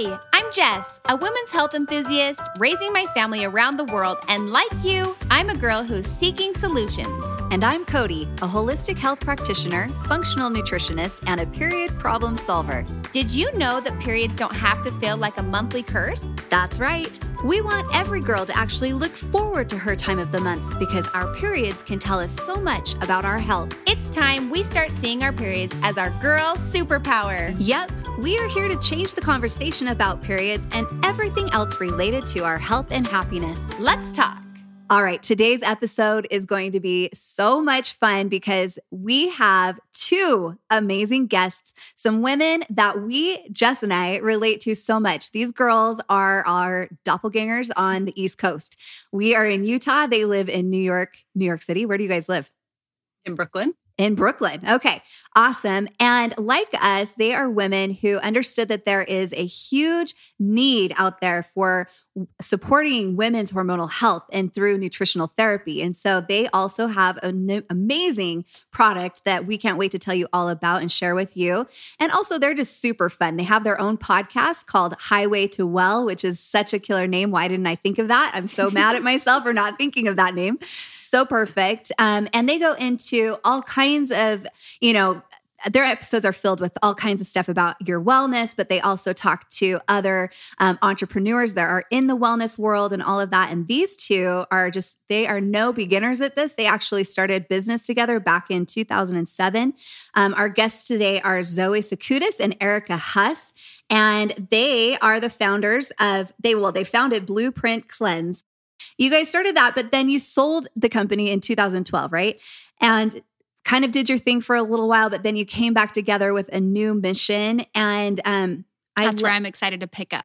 Hi, I'm Jess, a women's health enthusiast raising my family around the world. And like you, I'm a girl who's seeking solutions. And I'm Cody, a holistic health practitioner, functional nutritionist, and a period problem solver. Did you know that periods don't have to feel like a monthly curse? That's right. We want every girl to actually look forward to her time of the month because our periods can tell us so much about our health. It's time we start seeing our periods as our girl superpower. Yep, we are here to change the conversation about periods and everything else related to our health and happiness. Let's talk. All right, today's episode is going to be so much fun because we have two amazing guests, some women that we, Jess and I, relate to so much. These girls are our doppelgangers on the East Coast. We are in Utah, they live in New York, New York City. Where do you guys live? In Brooklyn in Brooklyn. Okay, awesome. And like us, they are women who understood that there is a huge need out there for supporting women's hormonal health and through nutritional therapy. And so they also have an amazing product that we can't wait to tell you all about and share with you. And also, they're just super fun. They have their own podcast called Highway to Well, which is such a killer name. Why didn't I think of that? I'm so mad at myself for not thinking of that name. So perfect. Um, and they go into all kinds of, you know, their episodes are filled with all kinds of stuff about your wellness, but they also talk to other um, entrepreneurs that are in the wellness world and all of that. And these two are just, they are no beginners at this. They actually started business together back in 2007. Um, our guests today are Zoe Sakoutis and Erica Huss. And they are the founders of, they, well, they founded Blueprint Cleanse. You guys started that, but then you sold the company in 2012, right? And kind of did your thing for a little while, but then you came back together with a new mission. And um, that's I, where I'm excited to pick up.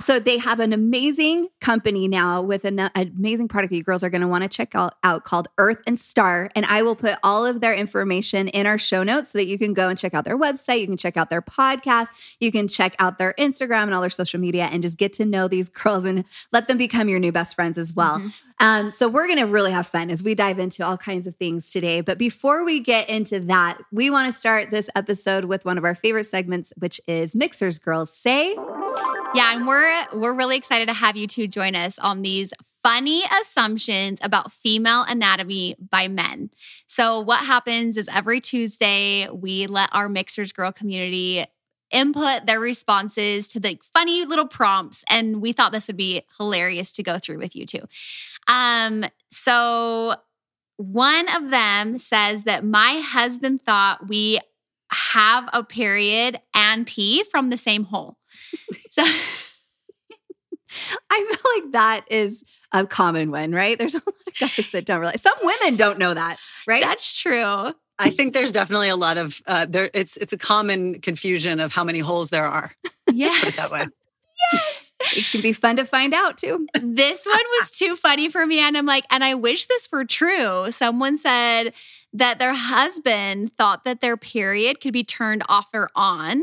So they have an amazing company now with an, amazing product that you girls are going to want to check out, out, called Earth and Star. And I will put all of their information in our show notes so that you can go and check out their website. You can check out their podcast. You can check out their Instagram and all their social media and just get to know these girls and let them become your new best friends as well. Mm-hmm. Um, so we're going to really have fun as we dive into all kinds of things today. But before we get into that, we want to start this episode with one of our favorite segments, which is Mixhers Girls Say. Yeah, and we're we're really excited to have you two join us on these funny assumptions about female anatomy by men. So what happens is every Tuesday we let our Mixhers Girl community input their responses to the funny little prompts and we thought this would be hilarious to go through with you too. Um so one of them says that my husband thought we have a period and pee from the same hole. So I feel like that is a common one, right? There's a lot of guys that don't realize. Some women don't know that, right? That's true. I think there's definitely a lot of uh, there. It's it's a common confusion of how many holes there are. Yeah, put it that way. yes, it can be fun to find out too. This one was too funny for me, and I'm like, and I wish this were true. Someone said that their husband thought that their period could be turned off or on.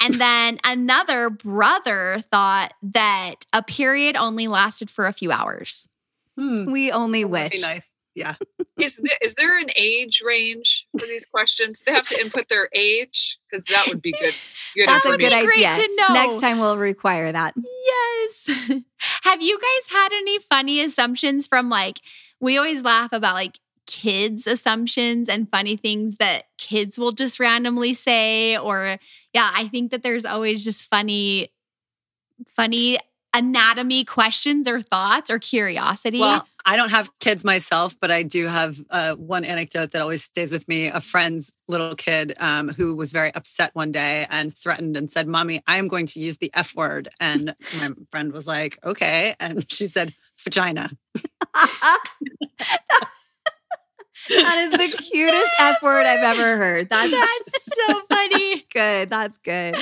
And then another brother thought that a period only lasted for a few hours. Hmm. We only wish. nice. Yeah. is, th- is there an age range for these questions? They have to input their age because that would be good. good That's a good idea. To know. Next time we'll require that. Yes. have you guys had any funny assumptions from like, we always laugh about like kids' assumptions and funny things that kids will just randomly say. Or, yeah, I think that there's always just funny, funny anatomy questions or thoughts or curiosity. Well, I don't have kids myself, but I do have uh, one anecdote that always stays with me. A friend's little kid um, who was very upset one day and threatened and said, Mommy, I am going to use the F word. And my friend was like, Okay. And she said, Vagina. that is the cutest F word I've ever heard. That's, That's so funny. good. That's good.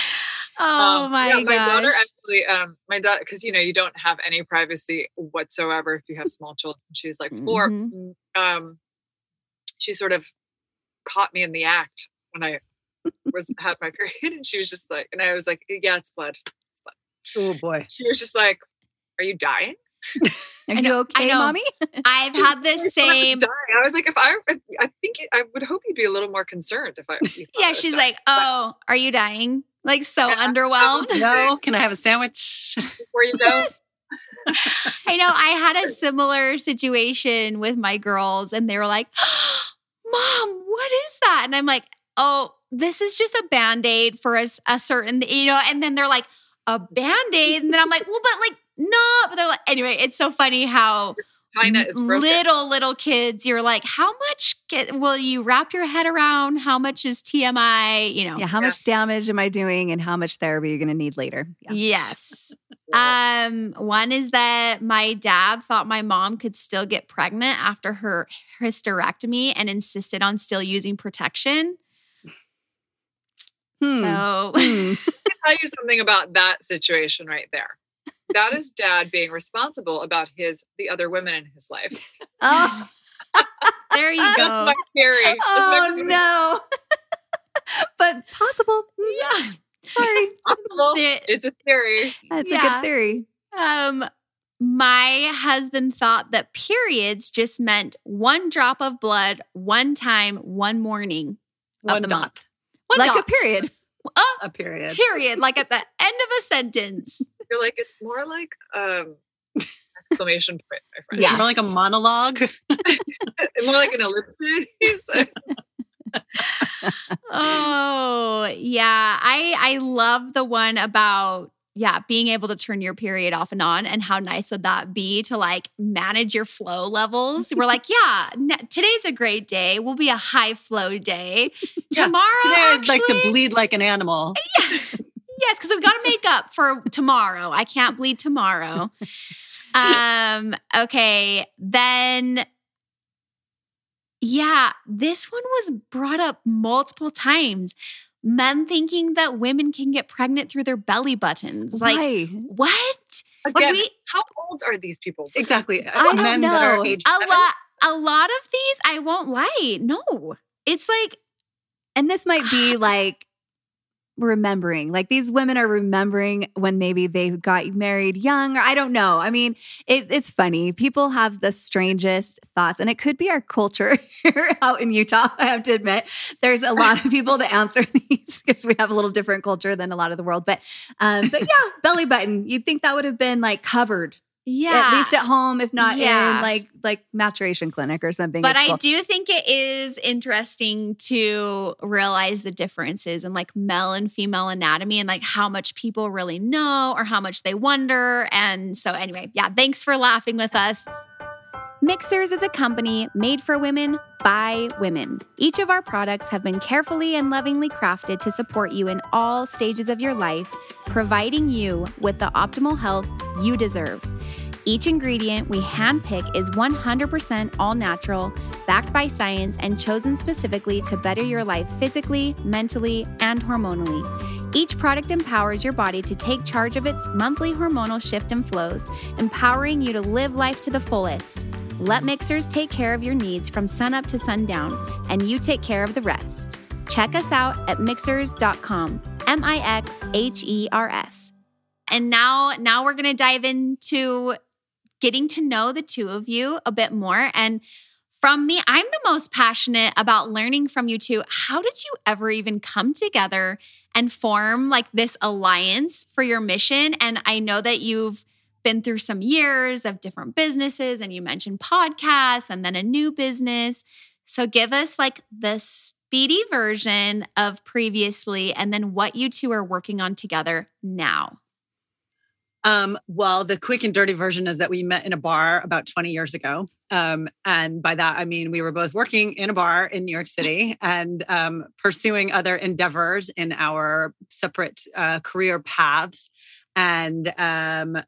Oh um, my yeah, my gosh. daughter actually, um, my daughter, because you know, you don't have any privacy whatsoever if you have small children. She's like 4 mm-hmm. Mm, um, she sort of caught me in the act when I was had my period, and she was just like, and I was like, yeah, it's blood. It's blood. Oh boy. She was just like, "Are you dying?" Are you okay, mommy? I've had this same. I was like, if I, I think I would hope you'd be a little more concerned if I. yeah, she's like, "Oh, are you dying?" Like so underwhelmed. No, can I have a sandwich? Before you go. I know I had a similar situation with my girls, and they were like, Mom, what is that? And I'm like, Oh, this is just a band aid for a, a, certain, you know, and then they're like, A band aid. And then I'm like, Well, but like, no. But they're like, anyway, it's so funny how China is broken. little little kids you're like how much get, will you wrap your head around how much is tmi you know Yeah, how Yeah. much damage am I doing and how much therapy you're going to need later? Yeah. yes um one is that my dad thought my mom could still get pregnant after her hysterectomy and insisted on still using protection Hmm. so Hmm. tell you something about that situation right there. That is dad being responsible about his the other women in his life. Oh, there you That's go my theory. That's my oh theory. no. but possible. yeah Sorry. Possible. The- It's a theory. That's a good theory. Um, my husband thought that periods just meant one drop of blood, one time, one morning of One the dot. month. One like a period. Oh, A period. period. Like at the end of a sentence. You're like it's more like um exclamation point, my friend. Yeah. More like a monologue. more like an ellipsis. Oh, yeah. I I love the one about yeah, being able to turn your period off and on and how nice would that be to like manage your flow levels? We're like, yeah, n- today's a great day. Will be a high flow day. Yeah, Tomorrow Today I'd like to bleed like an animal. Yes, because we've got to make up for tomorrow. I can't bleed tomorrow. um, okay, then yeah, this one was brought up multiple times. Men thinking that women can get pregnant through their belly buttons. Like, Why? what? Again, we- how old are these people? Exactly. I don't Men that are know. age A seven. lot a lot of these, I won't lie. No. It's like, And this might be like remembering. Like these women are remembering when maybe they got married young, or I don't know. I mean, it, it's funny. People have the strangest thoughts, and it could be our culture here out in Utah. I have to admit, there's a lot of people that answer these because we have a little different culture than a lot of the world. But, um, but yeah, belly button. You'd think that would have been like covered yeah. at least at home, if not Yeah. in like like maturation clinic or something. But at I do think it is interesting to realize the differences in like male and female anatomy and like how much people really know or how much they wonder. And so, anyway, yeah, thanks for laughing with us. Mixhers is a company made for women by women. Each of our products have been carefully and lovingly crafted to support you in all stages of your life, providing you with the optimal health you deserve. Each ingredient we handpick is 100% all natural, backed by science, and chosen specifically to better your life physically, mentally, and hormonally. Each product empowers your body to take charge of its monthly hormonal shift and flows, empowering you to live life to the fullest. Let Mixhers take care of your needs from sunup to sundown, and you take care of the rest. Check us out at mixhers.com. M I X H E R S. And now now we're going to dive into getting to know the two of you a bit more and from me, I'm the most passionate about learning from you two. How did you ever even come together and form like this alliance for your mission? And I know that you've been through some years of different businesses and you mentioned podcasts and then a new business. So give us like the speedy version of previously and then what you two are working on together now. Um, well, the quick and dirty version is that we met in a bar about 20 years ago. Um, and by that, I mean we were both working in a bar in New York City and um, pursuing other endeavors in our separate uh, career paths. And um,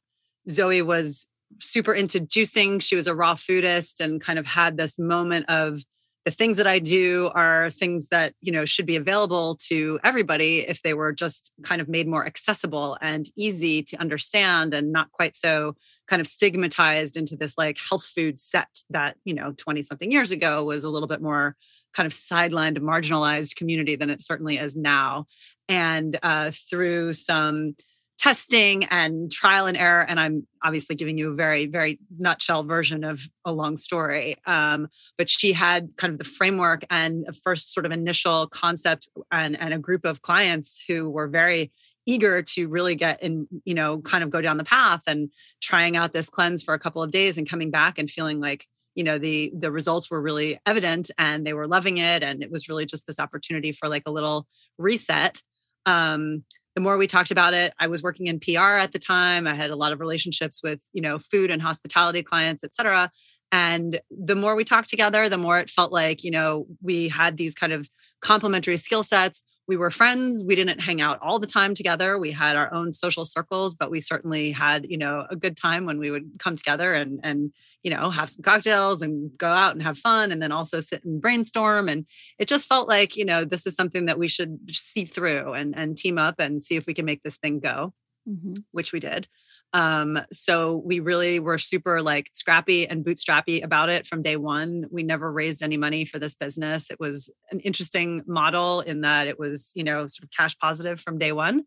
Zoe was super into juicing. She was a raw foodist and kind of had this moment of the things that I do are things that, you know, should be available to everybody if they were just kind of made more accessible and easy to understand and not quite so kind of stigmatized into this like health food set that, you know, 20 something years ago was a little bit more kind of sidelined, marginalized community than it certainly is now. And uh, through some testing and trial and error. And I'm obviously giving you a very, very nutshell version of a long story. Um, but she had kind of the framework and a first sort of initial concept and, and a group of clients who were very eager to really get in, you know, kind of go down the path and trying out this cleanse for a couple of days and coming back and feeling like, you know the the results were really evident and they were loving it and it was really just this opportunity for like a little reset um the more we talked about it i was working in pr at the time. I had a lot of relationships with you know food and hospitality clients et cetera. And the more we talked together the more it felt like you know we had these kind of complementary skill sets we were friends. We didn't hang out all the time together. We had our own social circles but we certainly had you know a good time when we would come together and and you know have some cocktails and go out and have fun and then also sit and brainstorm. And it just felt like you know this is something that we should see through and and team up and see if we can make this thing go mm-hmm. which we did um, so we really were super like scrappy and bootstrappy about it from day one. We never raised any money for this business. It was an interesting model in that it was, you know, sort of cash positive from day one.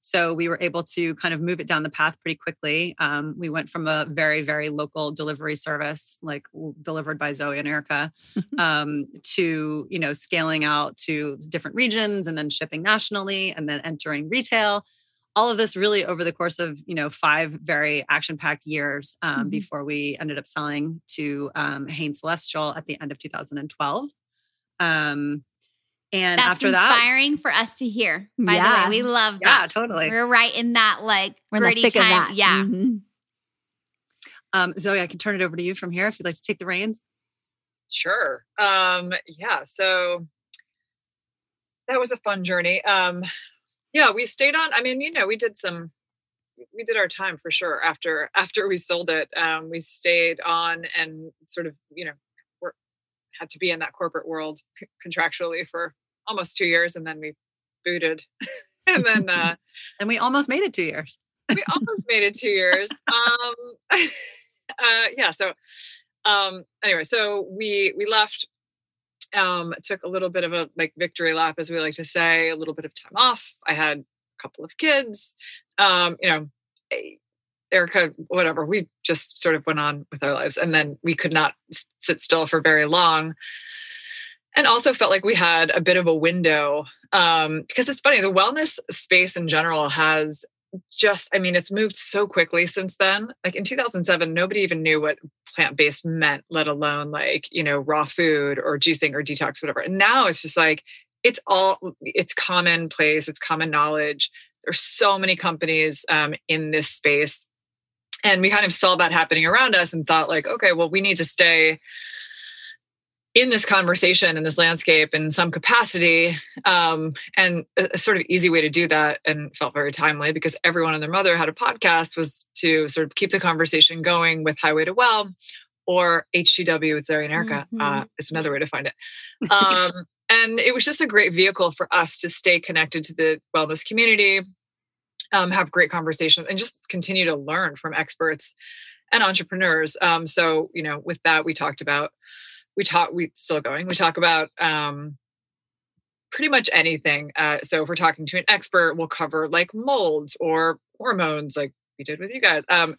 So we were able to kind of move it down the path pretty quickly. Um, we went from a very, very local delivery service, like delivered by Zoe and Erica, um, to you know scaling out to different regions and then shipping nationally and then entering retail all of this really over the course of you know five very action packed years um, mm-hmm. before we ended up selling to um, Hain Celestial at the end of 2012. Um, and That's after that, inspiring for us to hear. By yeah. the way, we love that. Yeah, totally. We're right in that like We're gritty time. Yeah. Mm-hmm. Um, Zoe, I can turn it over to you from here if you'd like to take the reins. Sure. Um, yeah. So that was a fun journey. Um, yeah we stayed on i mean you know we did some we did our time for sure after after we sold it um, we stayed on and sort of you know had to be in that corporate world contractually for almost two years and then we booted. And then uh and we almost made it two years. we almost made it two years um uh yeah so um anyway so we we left um, took a little bit of a like victory lap, as we like to say, a little bit of time off. I had a couple of kids. Um, you know, Erica, whatever. We just sort of went on with our lives, and then we could not sit still for very long. And also felt like we had a bit of a window um, because it's funny. The wellness space in general has just i mean it's moved so quickly since then. Like in 2007 nobody even knew what plant-based meant let alone like you know raw food or juicing or detox whatever. And now it's just like it's all it's commonplace it's common knowledge. There's so many companies um, in this space. And we kind of saw that happening around us and thought like okay well we need to stay in this conversation in this landscape in some capacity um, and a, sort of easy way to do that and felt very timely because everyone and their mother had a podcast was to sort of keep the conversation going with highway to well or HTW with Zoe and Erica. Mm-hmm. Uh, it's another way to find it. Um, and it was just a great vehicle for us to stay connected to the wellness community, um, have great conversations, and just continue to learn from experts and entrepreneurs. Um, so, you know, with that, we talked about we talk we still going we talk about um pretty much anything uh so if we're talking to an expert we'll cover like mold or hormones like we did with you guys um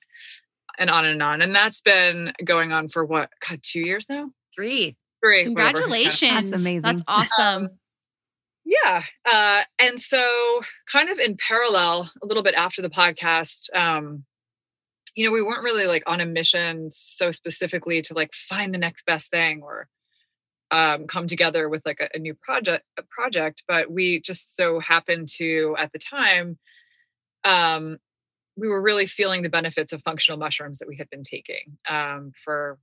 and on and on and that's been going on for what god two years now? Three. Three congratulations. That's amazing. That's awesome. um, yeah uh and so kind of in parallel a little bit after the podcast um you know, we weren't really like on a mission so specifically to like find the next best thing or um, come together with like a, a new project a project but we just so happened to at the time um, we were really feeling the benefits of functional mushrooms that we had been taking um, for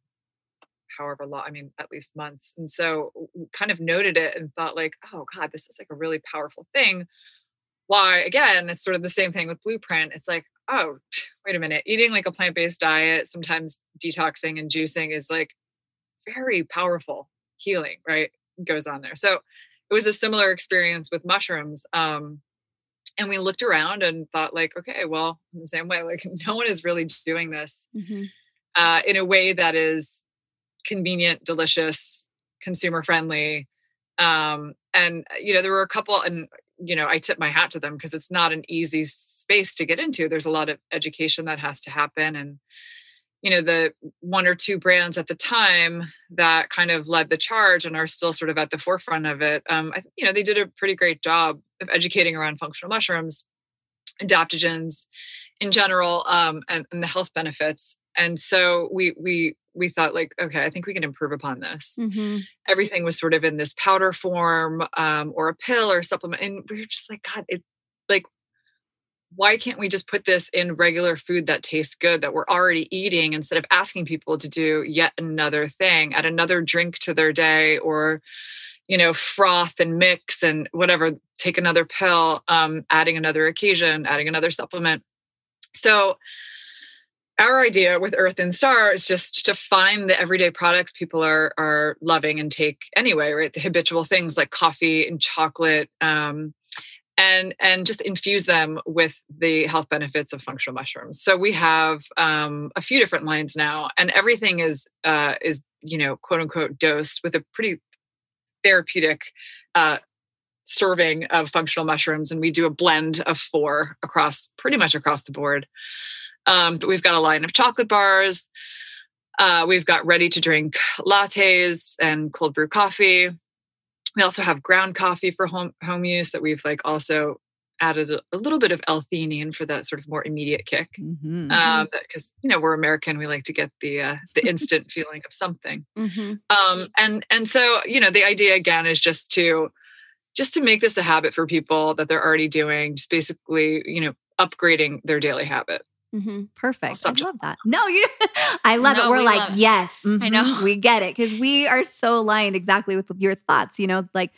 however long i mean at least months. And so kind of noted it and thought like oh god this is like a really powerful thing. Why again it's sort of the same thing with blueprint. It's like oh, wait a minute, eating like a plant based diet, sometimes detoxing and juicing is like very powerful healing, right? Goes on there. So it was a similar experience with mushrooms. Um, and we looked around and thought, like, okay, well, in the same way, like, no one is really doing this mm-hmm. uh, in a way that is convenient, delicious, consumer friendly. Um, and, you know, there were a couple, and you know, I tip my hat to them because it's not an easy space to get into. There's a lot of education that has to happen. And, you know, the one or two brands at the time that kind of led the charge and are still sort of at the forefront of it, um, I, you know, they did a pretty great job of educating around functional mushrooms, adaptogens in general, um, and, and the health benefits. And so we we we thought like okay i think we can improve upon this mm-hmm. everything was sort of in this powder form um, or a pill or supplement and we were just like god it like why can't we just put this in regular food that tastes good that we're already eating instead of asking people to do yet another thing add another drink to their day or you know froth and mix and whatever take another pill um, adding another occasion adding another supplement so our idea with Earth and Star is just to find the everyday products people are are loving and take anyway, right? The habitual things like coffee and chocolate, um, and and just infuse them with the health benefits of functional mushrooms. So we have um, a few different lines now, and everything is uh, is you know quote unquote dosed with a pretty therapeutic. Uh, serving of functional mushrooms and we do a blend of four across pretty much across the board um, but we've got a line of chocolate bars. Uh, we've got ready to drink lattes and cold brew coffee. We also have ground coffee for home home use that we've like also added a, a little bit of L-theanine for that sort of more immediate kick. Because mm-hmm. um, you know we're American, we like to get the uh, the instant feeling of something. Mm-hmm. Um, and and so you know the idea again is just to just to make this a habit for people that they're already doing, just basically you know upgrading their daily habit. Mm-hmm. Perfect. I love that. No, you. I love no, it. We're we like, yes, mm-hmm, I know. Mm-hmm, we get it because we are so aligned exactly with your thoughts. You know, like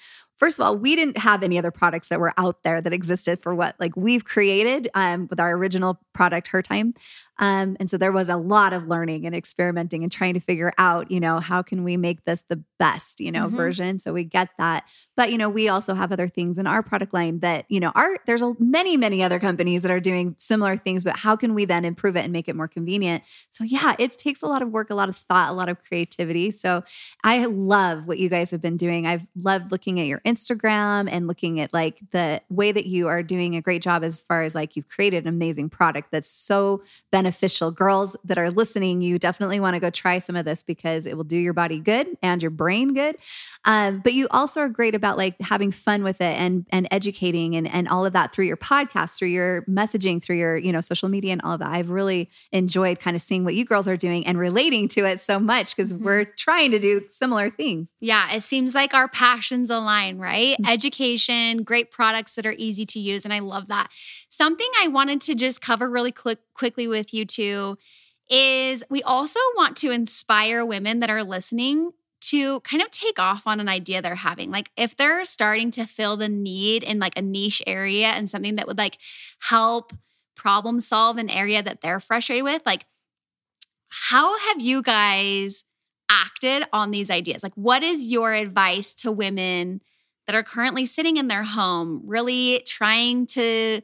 first of all, we didn't have any other products that were out there that existed for what like we've created um, with our original product, Her Time. Um, and so there was a lot of learning and experimenting and trying to figure out, you know, how can we make this the best, you know, mm-hmm. version. So we get that. But, you know, we also have other things in our product line that, you know, are there's a, many, many other companies that are doing similar things, but how can we then improve it and make it more convenient? So yeah, it takes a lot of work, a lot of thought, a lot of creativity. So I love what you guys have been doing. I've loved looking at your Instagram and looking at like the way that you are doing a great job as far as like you've created an amazing product that's so beneficial beneficial. Girls that are listening, you definitely want to go try some of this because it will do your body good and your brain good. Um, but you also are great about like having fun with it and and educating and and all of that through your podcast, through your messaging, through your you know social media and all of that. I've really enjoyed kind of seeing what you girls are doing and relating to it so much because mm-hmm. we're trying to do similar things. Yeah, it seems like our passions align, right? Mm-hmm. Education, great products that are easy to use, and I love that. Something I wanted to just cover really quick, quickly with you two is we also want to inspire women that are listening to kind of take off on an idea they're having. Like if they're starting to fill the need in like a niche area and something that would like help problem solve an area that they're frustrated with, like how have you guys acted on these ideas? Like what is your advice to women that are currently sitting in their home really trying to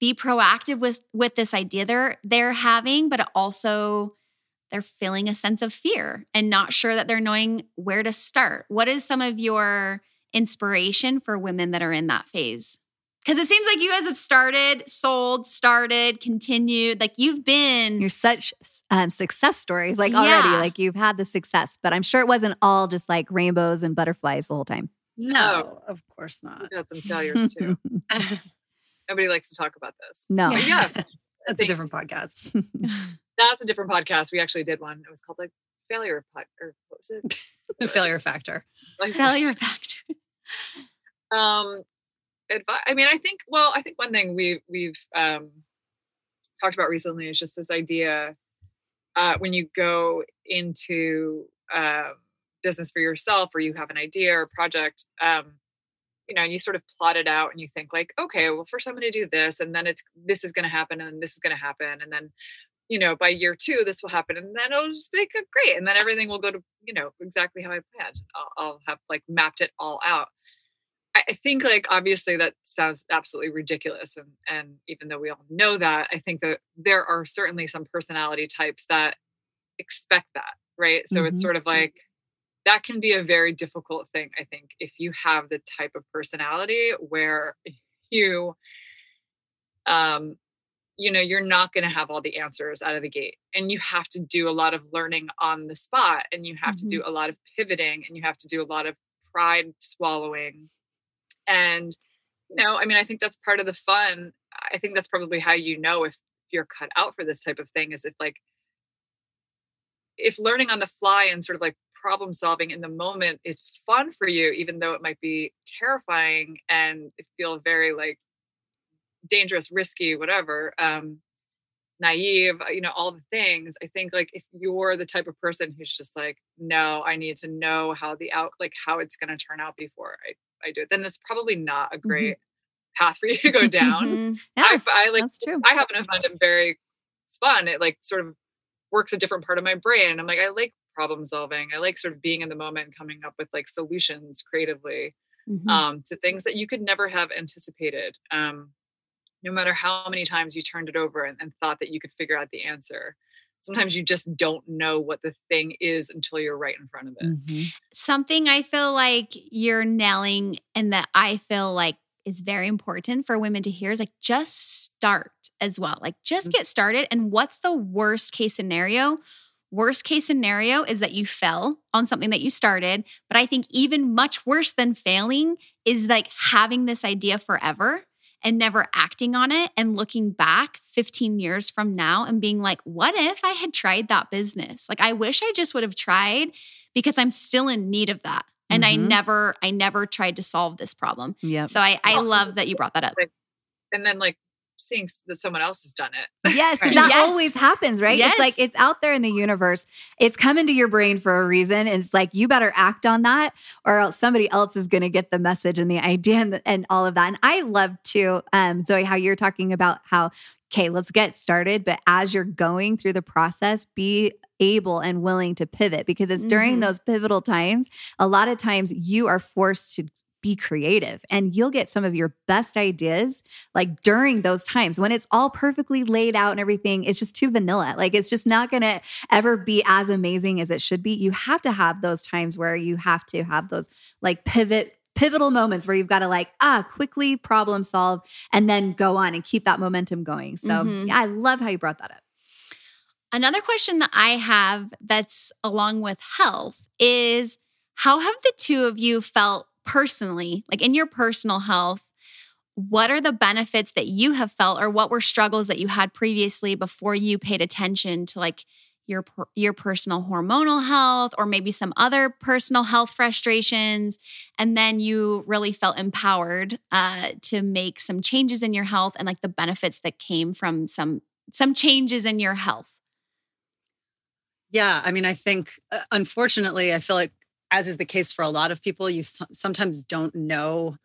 be proactive with with this idea they're they're having but also they're feeling a sense of fear and not sure that they're knowing where to start what is some of your inspiration for women that are in that phase because it seems like you guys have started sold started continued like you've been you're such um, success stories like yeah. already like you've had the success but i'm sure it wasn't all just like rainbows and butterflies the whole time no, of course not. We got some failures too. Nobody likes to talk about this. No. But yeah. That's a different podcast. That's a different podcast. We actually did one. It was called like failure pod, or what was it? the failure factor. Like failure factor. um advice I mean I think well I think one thing we we've um talked about recently is just this idea uh when you go into um business for yourself or you have an idea or project um you know, and you sort of plot it out and you think like, okay, well, first I'm going to do this, and then it's this is going to happen, and then this is going to happen, and then, you know, by year two this will happen, and then it'll just be great, and then everything will go to you know exactly how I planned. I'll, I'll have like mapped it all out. I, I think like obviously that sounds absolutely ridiculous, and and even though we all know that, I think that there are certainly some personality types that expect that, right? So mm-hmm. it's sort of like that can be a very difficult thing, I think, if you have the type of personality where you um you know you're not going to have all the answers out of the gate and you have to do a lot of learning on the spot and you have mm-hmm. to do a lot of pivoting and you have to do a lot of pride swallowing and you know i mean i think that's part of the fun i think that's probably how you know if you're cut out for this type of thing is if like if learning on the fly and sort of like problem solving in the moment is fun for you even though it might be terrifying and feel very like dangerous risky whatever um naive you know all the things i think like if you're the type of person who's just like no i need to know how the out like how it's going to turn out before i i do it then that's probably not a mm-hmm. great mm-hmm. path for you to go down mm-hmm. yeah, I, I like that's true. i happen to find it very fun it like sort of works a different part of my brain i'm like i like problem solving i like sort of being in the moment and coming up with like solutions creatively mm-hmm. um, to things that you could never have anticipated um, no matter how many times you turned it over and, and thought that you could figure out the answer sometimes you just don't know what the thing is until you're right in front of it. Mm-hmm. Something I feel like you're nailing and that I feel like is very important for women to hear is like just start as well. Like just mm-hmm. get started. And what's the worst case scenario? Worst case scenario is that you fell on something that you started. But I think even much worse than failing is like having this idea forever and never acting on it and looking back 15 years from now and being like, what if I had tried that business? Like, I wish I just would have tried because I'm still in need of that. And mm-hmm. I never, I never tried to solve this problem. Yeah. So I, I love that you brought that up. And then like seeing that someone else has done it. Yes, because that yes. always happens, right? Yes. It's like it's out there in the universe. It's coming to your brain for a reason. And it's like you better act on that, or else somebody else is going to get the message and the idea and, and, all of that. And I love to, um, Zoe, how you're talking about how okay, let's get started. But as you're going through the process, be able and willing to pivot because it's during mm-hmm. those pivotal times. A lot of times you are forced to be creative and you'll get some of your best ideas like during those times when it's all perfectly laid out and everything it's just too vanilla like it's just not going to ever be as amazing as it should be. You have to have those times where you have to have those like pivot pivotal moments where you've got to like ah quickly problem solve and then go on and keep that momentum going. So mm-hmm. yeah i love how you brought that up. Another question that i have that's along with health is how have the two of you felt personally, like in your personal health, what are the benefits that you have felt or what were struggles that you had previously before you paid attention to like your your personal hormonal health or maybe some other personal health frustrations? And then you really felt empowered uh, to make some changes in your health and like the benefits that came from some some changes in your health? Yeah i mean i think uh, unfortunately i feel like as is the case for a lot of people, you sometimes don't know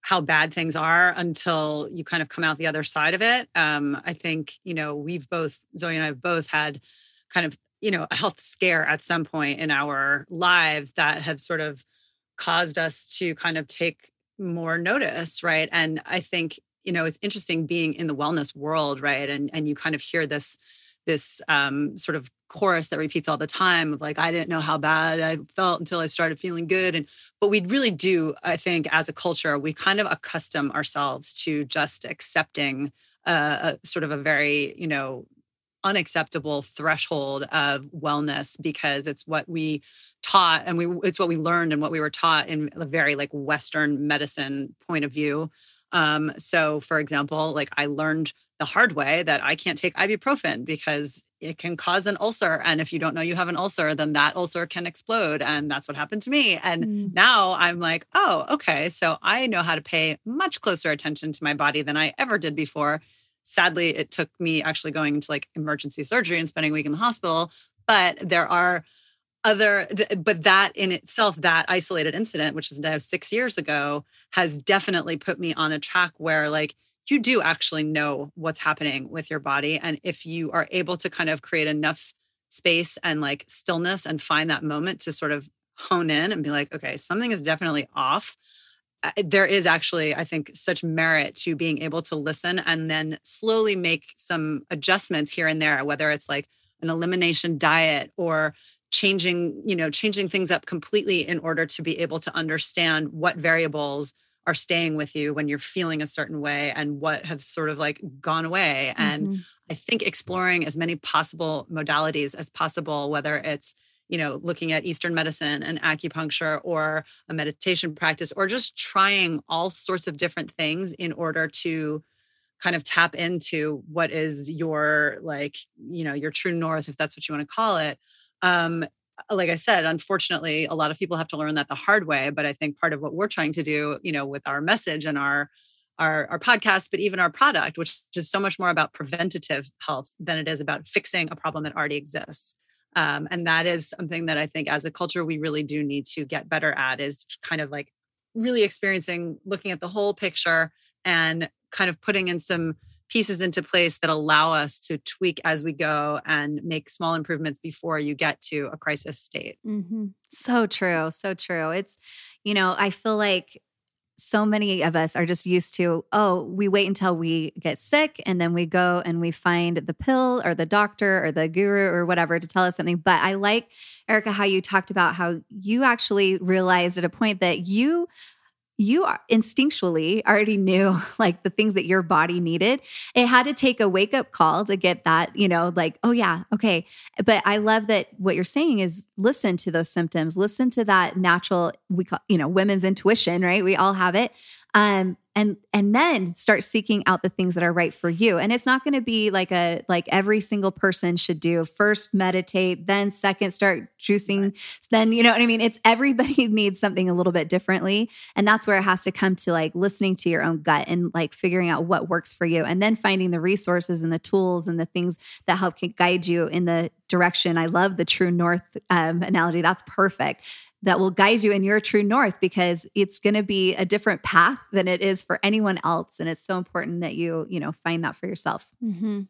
how bad things are until you kind of come out the other side of it. Um, I think, you know, we've both, Zoe and I have both had kind of, you know, a health scare at some point in our lives that have sort of caused us to kind of take more notice, right? And I think, you know, it's interesting being in the wellness world, right? And and you kind of hear this this um, sort of chorus that repeats all the time of like i didn't know how bad i felt until i started feeling good and but we really do i think as a culture we kind of accustom ourselves to just accepting uh, a sort of a very you know unacceptable threshold of wellness because it's what we taught and we it's what we learned and what we were taught in a very like western medicine point of view. Um so for example like i learned the hard way that I can't take ibuprofen because it can cause an ulcer. And if you don't know you have an ulcer, then that ulcer can explode. And that's what happened to me. And mm. now I'm like, oh, okay. So I know how to pay much closer attention to my body than I ever did before. Sadly, it took me actually going into like emergency surgery and spending a week in the hospital. But there are other, but that in itself, that isolated incident, which is now six years ago, has definitely put me on a track where like, you do actually know what's happening with your body. And if you are able to kind of create enough space and like stillness and find that moment to sort of hone in and be like, okay, something is definitely off. Uh, there is actually, I think, such merit to being able to listen and then slowly make some adjustments here and there, whether it's like an elimination diet or changing, you know, changing things up completely in order to be able to understand what variables are staying with you when you're feeling a certain way and what have sort of like gone away. Mm-hmm. And I think exploring as many possible modalities as possible, whether it's you know looking at eastern medicine and acupuncture or a meditation practice or just trying all sorts of different things in order to kind of tap into what is your like you know your true north if that's what you want to call it um like I said, unfortunately, a lot of people have to learn that the hard way. But I think part of what we're trying to do, you know, with our message and our our, our podcast, but even our product, which is so much more about preventative health than it is about fixing a problem that already exists. Um, and that is something that I think as a culture we really do need to get better at is kind of like really experiencing, looking at the whole picture and kind of putting in some pieces into place that allow us to tweak as we go and make small improvements before you get to a crisis state. Mm-hmm. So true. So true. It's, you know, I feel like so many of us are just used to, oh, we wait until we get sick and then we go and we find the pill or the doctor or the guru or whatever to tell us something. But I like, Erica, how you talked about how you actually realized at a point that you you instinctually already knew like the things that your body needed. It had to take a wake up call to get that, you know, like, oh, yeah, okay. But I love that what you're saying is listen to those symptoms, listen to that natural, we call, you know, women's intuition, right? We all have it um, and and then start seeking out the things that are right for you. And it's not going to be like a like every single person should do. First meditate then second start juicing right. then you know what i mean? It's everybody needs something a little bit differently. And that's where it has to come to like listening to your own gut and like figuring out what works for you. And then finding the resources and the tools and the things that help guide you in the direction. I love the true north um, analogy. That's perfect that will guide you in your true north because it's going to be a different path than it is for anyone else and it's so important that you you know find that for yourself mm-hmm.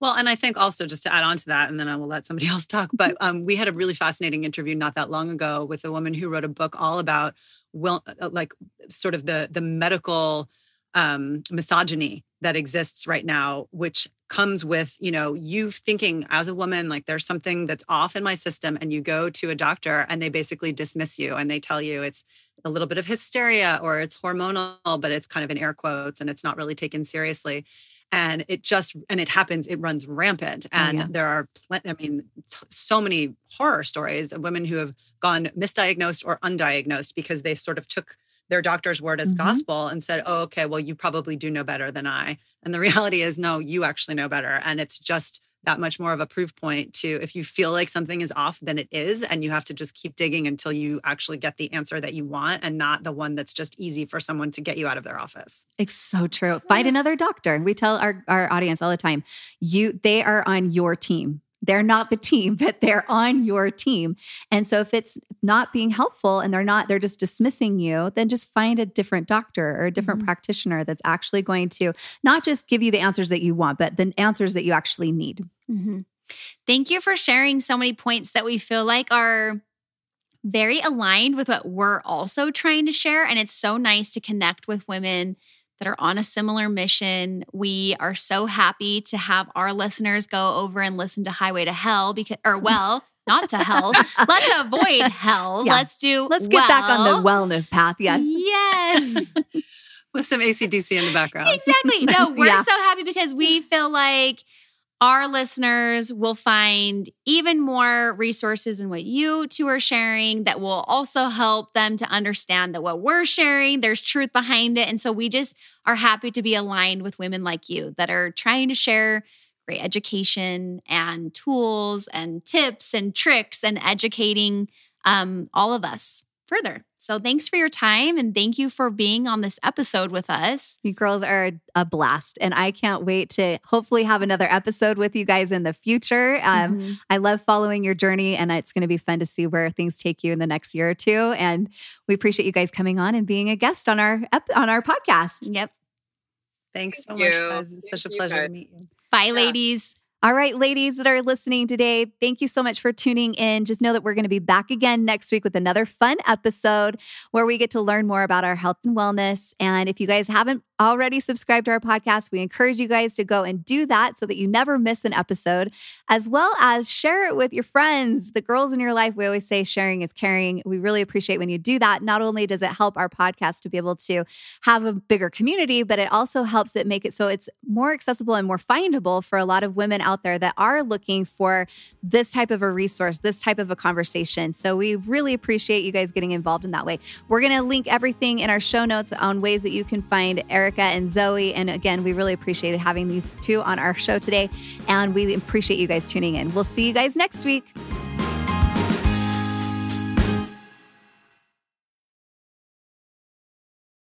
well and i think also just to add on to that and then i will let somebody else talk but um, we had a really fascinating interview not that long ago with a woman who wrote a book all about well uh, like sort of the the medical um, misogyny that exists right now, which comes with you know you thinking as a woman like there's something that's off in my system and you go to a doctor and they basically dismiss you and they tell you it's a little bit of hysteria or it's hormonal but it's kind of in air quotes and it's not really taken seriously and it just and it happens it runs rampant oh, and yeah. there are i mean so many horror stories of women who have gone misdiagnosed or undiagnosed because they sort of took their doctor's word as mm-hmm. gospel and said, oh, okay, well, you probably do know better than I. And the reality is, no, you actually know better. And it's just that much more of a proof point to if you feel like something is off, then it is. And you have to just keep digging until you actually get the answer that you want and not the one that's just easy for someone to get you out of their office. It's so true. Find another doctor. We tell our, our audience all the time, you they are on your team. They're not the team, but they're on your team. And so if it's not being helpful and they're not, they're just dismissing you, then just find a different doctor or a different mm-hmm. practitioner that's actually going to not just give you the answers that you want, but the answers that you actually need. Mm-hmm. Thank you for sharing so many points that we feel like are very aligned with what we're also trying to share. And it's so nice to connect with women that are on a similar mission. We are so happy to have our listeners go over and listen to Highway to Hell because, or well, not to hell. Let's avoid hell. Yeah. Let's do. Let's get well. back on the wellness path. Yes. Yes. With some ACDC in the background. Exactly. No, we're yeah. so happy because we feel like our listeners will find even more resources in what you two are sharing that will also help them to understand that what we're sharing, there's truth behind it. And so we just are happy to be aligned with women like you that are trying to share great education and tools and tips and tricks and educating um, all of us further. So thanks for your time and thank you for being on this episode with us. You girls are a blast and I can't wait to hopefully have another episode with you guys in the future. Um, mm-hmm. I love following your journey and it's going to be fun to see where things take you in the next year or two. And we appreciate you guys coming on and being a guest on our on our podcast. Yep. Thanks so Thank much, guys. It's such a pleasure to meet you. Bye, yeah. ladies. All right, ladies that are listening today, thank you so much for tuning in. Just know that we're going to be back again next week with another fun episode where we get to learn more about our health and wellness. And if you guys haven't already subscribed to our podcast, we encourage you guys to go and do that so that you never miss an episode, as well as share it with your friends, the girls in your life. We always say sharing is caring. We really appreciate when you do that. Not only does it help our podcast to be able to have a bigger community, but it also helps it make it so it's more accessible and more findable for a lot of women out there that are looking for this type of a resource, this type of a conversation. So we really appreciate you guys getting involved in that way. We're going to link everything in our show notes on ways that you can find Erica and Zoe. And again, we really appreciated having these two on our show today. And we appreciate you guys tuning in. We'll see you guys next week.